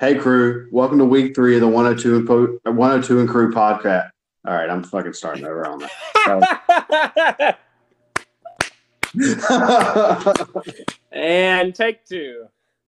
Hey crew, welcome to week three of the 102 and po- 102 and crew podcast. All right, I'm fucking starting over on that. and take two.